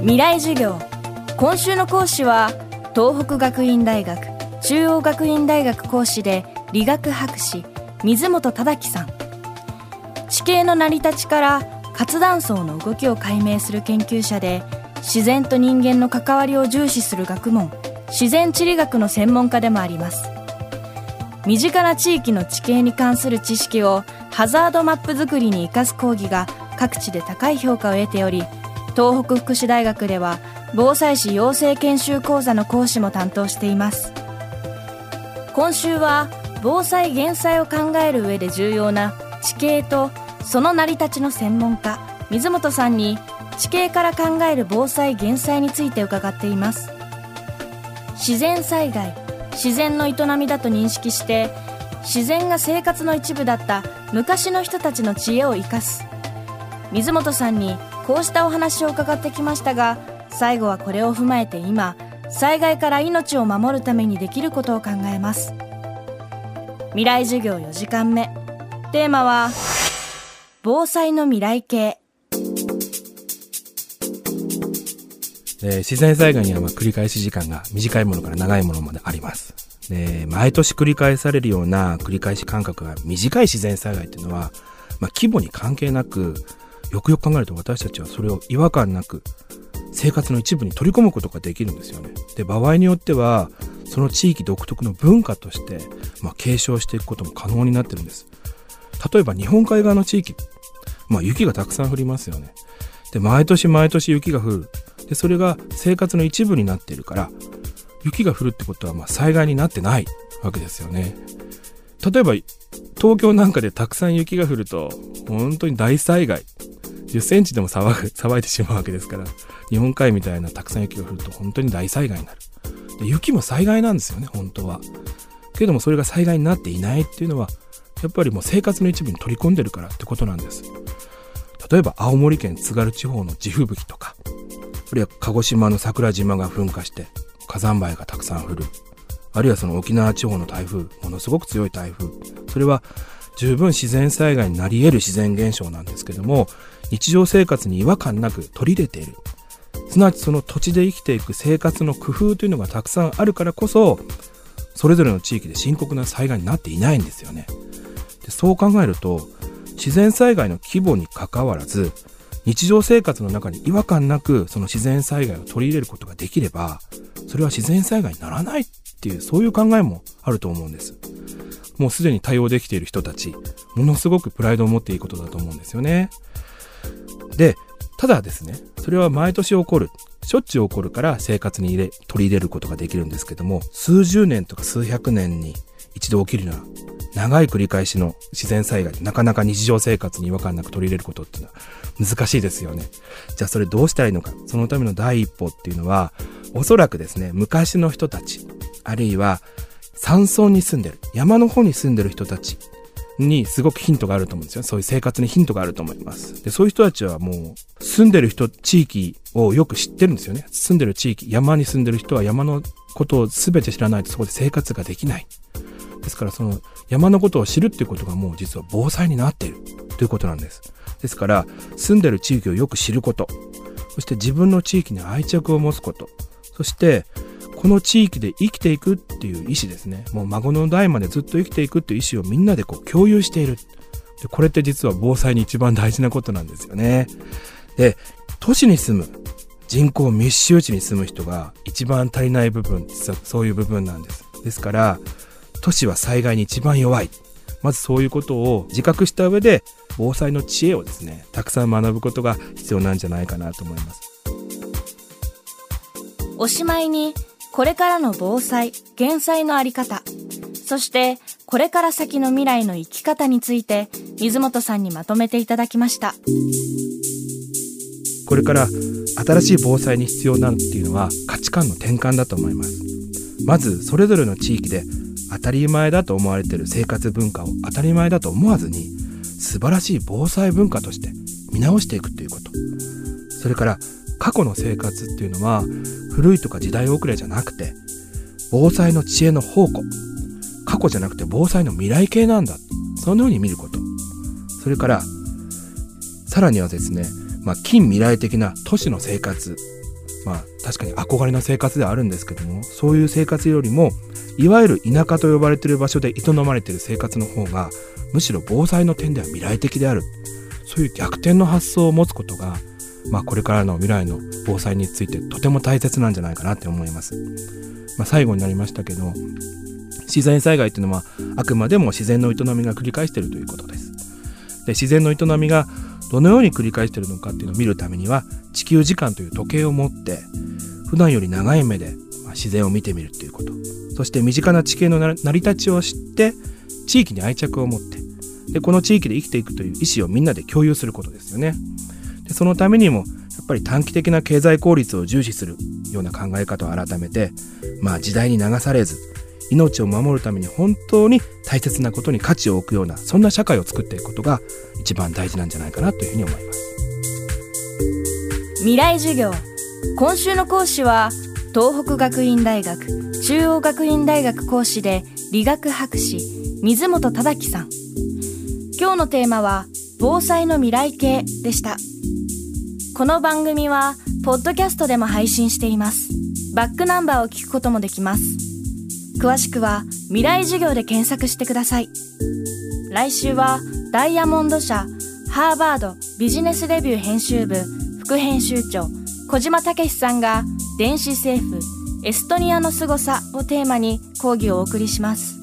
未来授業今週の講師は東北学院大学中央学院大学講師で理学博士水本忠樹さん。地形の成り立ちから活断層の動きを解明する研究者で自然と人間の関わりを重視する学問自然地理学の専門家でもあります。身近な地域の地形に関する知識をハザードマップ作りに生かす講義が各地で高い評価を得ており東北福祉大学では防災士養成研修講座の講師も担当しています。今週は防災減災を考える上で重要な地形とその成り立ちの専門家水本さんに地形から考える防災減災について伺っています。自然災害自然の営みだと認識して自然が生活の一部だった昔の人たちの知恵を生かす。水本さんにこうしたお話を伺ってきましたが最後はこれを踏まえて今災害から命を守るためにできることを考えます。未来授業4時間目。テーマは防災の未来系。え、自然災害にはま繰り返し時間が短いものから長いものまであります。で、毎年繰り返されるような繰り返し間隔が短い自然災害っていうのは、まあ、規模に関係なく、よくよく考えると私たちはそれを違和感なく生活の一部に取り込むことができるんですよね。で、場合によっては、その地域独特の文化として、まあ、継承していくことも可能になってるんです。例えば日本海側の地域、まあ、雪がたくさん降りますよね。で、毎年毎年雪が降る。で、それが生活の一部になっているから、雪が降るってことはま災害になってないわけですよね。例えば、東京なんかでたくさん雪が降ると、本当に大災害。10センチでも騒ぐ、騒いでしまうわけですから、日本海みたいなたくさん雪が降ると本当に大災害になる。で雪も災害なんですよね、本当は。けどもそれが災害になっていないっていうのは、やっぱりもう生活の一部に取り込んでるからってことなんです。例えば青森県津軽地方の地吹雪とか、あるいは鹿児島の桜島が噴火して火山灰がたくさん降る。あるいはその沖縄地方の台風、ものすごく強い台風。それは十分自然災害になり得る自然現象なんですけども、日常生活に違和感なく取り入れている。すなわちその土地で生きていく生活の工夫というのがたくさんあるからこそ、それぞれの地域で深刻な災害になっていないんですよね。でそう考えると、自然災害の規模にかかわらず日常生活の中に違和感なくその自然災害を取り入れることができればそれは自然災害にならないっていうそういう考えもあると思うんです。もうすでに対応できている人たちものすごくプライドを持っていいことだと思うんですよね。でただですねそれは毎年起こるしょっちゅう起こるから生活に入れ取り入れることができるんですけども数十年とか数百年に一度起きるような長い繰り返しの自然災害なかなか日常生活に違和感なく取り入れることっていうのは難しいですよね。じゃあそれどうしたらいいのか。そのための第一歩っていうのは、おそらくですね、昔の人たち、あるいは山村に住んでる、山の方に住んでる人たちにすごくヒントがあると思うんですよ。そういう生活にヒントがあると思います。で、そういう人たちはもう住んでる人、地域をよく知ってるんですよね。住んでる地域、山に住んでる人は山のことを全て知らないとそこで生活ができない。ですからその山のことを知るっていうことがもう実は防災になっている。ということなんです。ですから住んでる地域をよく知ること。そして自分の地域に愛着を持つこと。そしてこの地域で生きていくっていう意思ですね。もう孫の代までずっと生きていくっていう意思をみんなでこう共有している。でこれって実は防災に一番大事なことなんですよね。で都市に住む人口密集地に住む人が一番足りない部分実はそういう部分なんです。ですから都市は災害に一番弱い。まずそういうことを自覚した上で、防災の知恵をですね、たくさん学ぶことが必要なんじゃないかなと思います。おしまいに、これからの防災、減災のあり方、そしてこれから先の未来の生き方について、水本さんにまとめていただきました。これから新しい防災に必要なのっていうのは価値観の転換だと思います。まずそれぞれの地域で当たり前だと思われている生活文化を当たり前だと思わずに素晴らしい防災文化として見直していくということ。それから過去の生活っていうのは古いとか時代遅れじゃなくて防災の知恵の宝庫。過去じゃなくて防災の未来系なんだ。そのように見ること。それからさらにはですね、まあ、近未来的な都市の生活。まあ確かに憧れの生活ではあるんですけどもそういう生活よりもいわゆる田舎と呼ばれている場所で営まれている生活の方がむしろ防災の点では未来的であるそういう逆転の発想を持つことが、まあ、これからの未来の防災についてとても大切なんじゃないかなって思います。まあ、最後になりましたけど自然災害っていうのはあくまでも自然の営みが繰り返しているということです。で自然の営みがどのように繰り返しているのかっていうのを見るためには地球時間という時計を持って普段より長い目で自然を見てみるっていうこと。そして身近な地形の成り立ちを知って地域に愛着を持ってでこの地域で生きていくという意思をみんなで共有することですよね。でそのためにもやっぱり短期的な経済効率を重視するような考え方を改めてまあ時代に流されず命を守るために本当に大切なことに価値を置くようなそんな社会を作っていくことが一番大事なんじゃないかなというふうに思います。未来授業。今週の講師は東北学院大学中央学院大学講師で理学博士水本忠樹さん。今日のテーマは防災の未来系でした。この番組はポッドキャストでも配信しています。バックナンバーを聞くこともできます。詳しくは未来授業で検索してください。来週はダイヤモンド社ハーバードビジネスレビュー編集部副編集長小島武さんが電子政府エストニアの凄さをテーマに講義をお送りします。